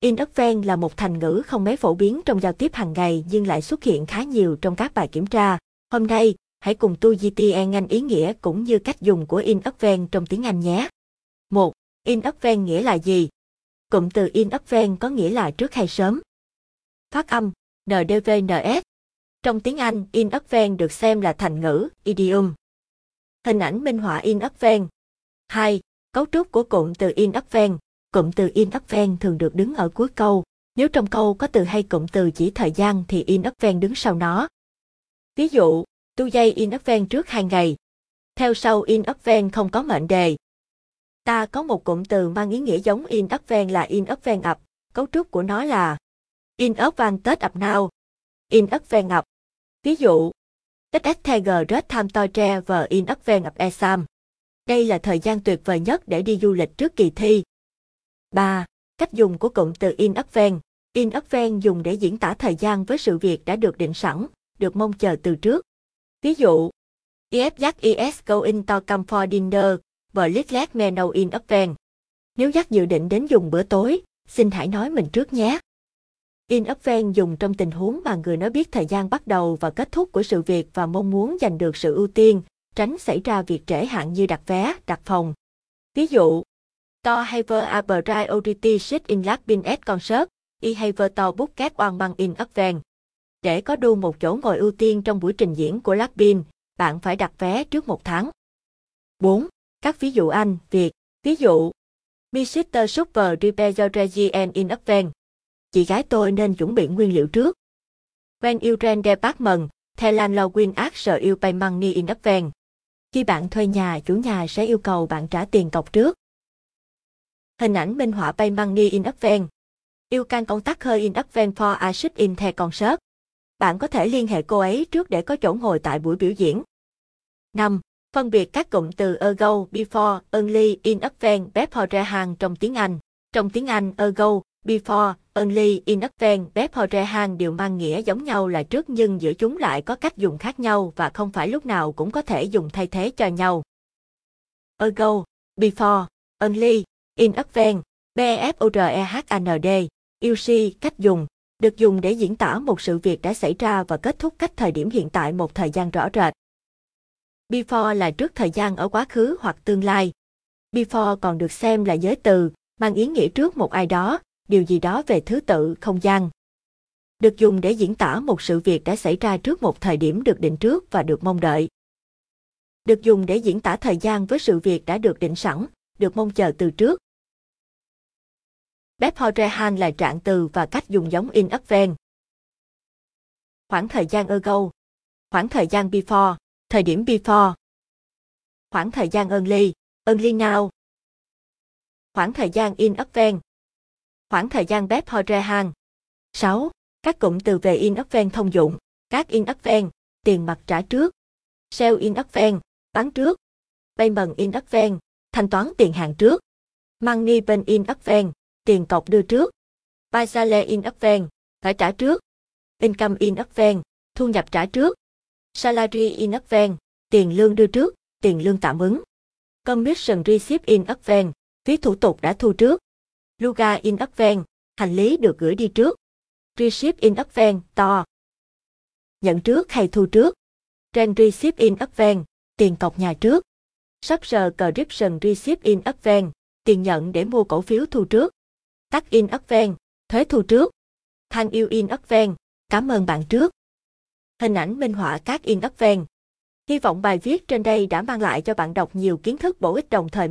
In ven là một thành ngữ không mấy phổ biến trong giao tiếp hàng ngày nhưng lại xuất hiện khá nhiều trong các bài kiểm tra. Hôm nay, hãy cùng tôi GTN Anh ý nghĩa cũng như cách dùng của In ven trong tiếng Anh nhé. 1. In ven nghĩa là gì? Cụm từ In ven có nghĩa là trước hay sớm. Phát âm NDVNS. Trong tiếng Anh, In ven được xem là thành ngữ, idiom. Hình ảnh minh họa In ven 2. Cấu trúc của cụm từ In ven Cụm từ in ven thường được đứng ở cuối câu. Nếu trong câu có từ hay cụm từ chỉ thời gian thì in ven đứng sau nó. Ví dụ, tu dây in ven trước 2 ngày. Theo sau in ven không có mệnh đề. Ta có một cụm từ mang ý nghĩa giống in ven là in ven up. Cấu trúc của nó là in tết up now. In ven up. Ví dụ, XSTG Red Time to Tre và in ven up exam. Đây là thời gian tuyệt vời nhất để đi du lịch trước kỳ thi. 3. Cách dùng của cụm từ in advance. In advance dùng để diễn tả thời gian với sự việc đã được định sẵn, được mong chờ từ trước. Ví dụ, If Jack is going to come for dinner, please let me know in advance. Nếu Jack dự định đến dùng bữa tối, xin hãy nói mình trước nhé. In advance dùng trong tình huống mà người nói biết thời gian bắt đầu và kết thúc của sự việc và mong muốn giành được sự ưu tiên, tránh xảy ra việc trễ hạn như đặt vé, đặt phòng. Ví dụ, To Haver a priority seat in Lapin at concert, I Haver to book các quan bằng in advance. Để có đu một chỗ ngồi ưu tiên trong buổi trình diễn của Lapin, bạn phải đặt vé trước một tháng. 4. Các ví dụ Anh, Việt. Ví dụ, Mr. Super Repair your in advance. Chị gái tôi nên chuẩn bị nguyên liệu trước. When you rent department, the landlord win ask you pay money in advance. Khi bạn thuê nhà, chủ nhà sẽ yêu cầu bạn trả tiền cọc trước. Hình ảnh minh họa bay money in advance. Yêu can tắc hơi in advance for acid in the concert. Bạn có thể liên hệ cô ấy trước để có chỗ ngồi tại buổi biểu diễn. 5. Phân biệt các cụm từ ago, before, only, in upen before hàng trong tiếng Anh. Trong tiếng Anh, ago, before, only, in upen before hàng đều mang nghĩa giống nhau là trước nhưng giữa chúng lại có cách dùng khác nhau và không phải lúc nào cũng có thể dùng thay thế cho nhau. Ago, before, only, In advance, BFOREHAND, UC, cách dùng, được dùng để diễn tả một sự việc đã xảy ra và kết thúc cách thời điểm hiện tại một thời gian rõ rệt. Before là trước thời gian ở quá khứ hoặc tương lai. Before còn được xem là giới từ, mang ý nghĩa trước một ai đó, điều gì đó về thứ tự, không gian. Được dùng để diễn tả một sự việc đã xảy ra trước một thời điểm được định trước và được mong đợi. Được dùng để diễn tả thời gian với sự việc đã được định sẵn, được mong chờ từ trước. Beforehand là trạng từ và cách dùng giống in advance. Khoảng thời gian ago. Khoảng thời gian before, thời điểm before. Khoảng thời gian only, only now. Khoảng thời gian in advance. Khoảng thời gian beforehand. 6. Các cụm từ về in advance thông dụng. Các in advance, tiền mặt trả trước. Sell in advance, bán trước. Payment in advance, thanh toán tiền hàng trước. Money payment in advance, tiền cọc đưa trước. Basale in advance, phải trả trước. Income in advance, thu nhập trả trước. Salary in advance, tiền lương đưa trước, tiền lương tạm ứng. Commission receipt in advance, phí thủ tục đã thu trước. Luga in advance, hành lý được gửi đi trước. Receipt in advance, to. Nhận trước hay thu trước. Rent receipt in advance, tiền cọc nhà trước. Subscription receipt in advance, tiền nhận để mua cổ phiếu thu trước. Tắt in advance, thuế thu trước. Thanh yêu in advance, cảm ơn bạn trước. Hình ảnh minh họa các in advance. Hy vọng bài viết trên đây đã mang lại cho bạn đọc nhiều kiến thức bổ ích đồng thời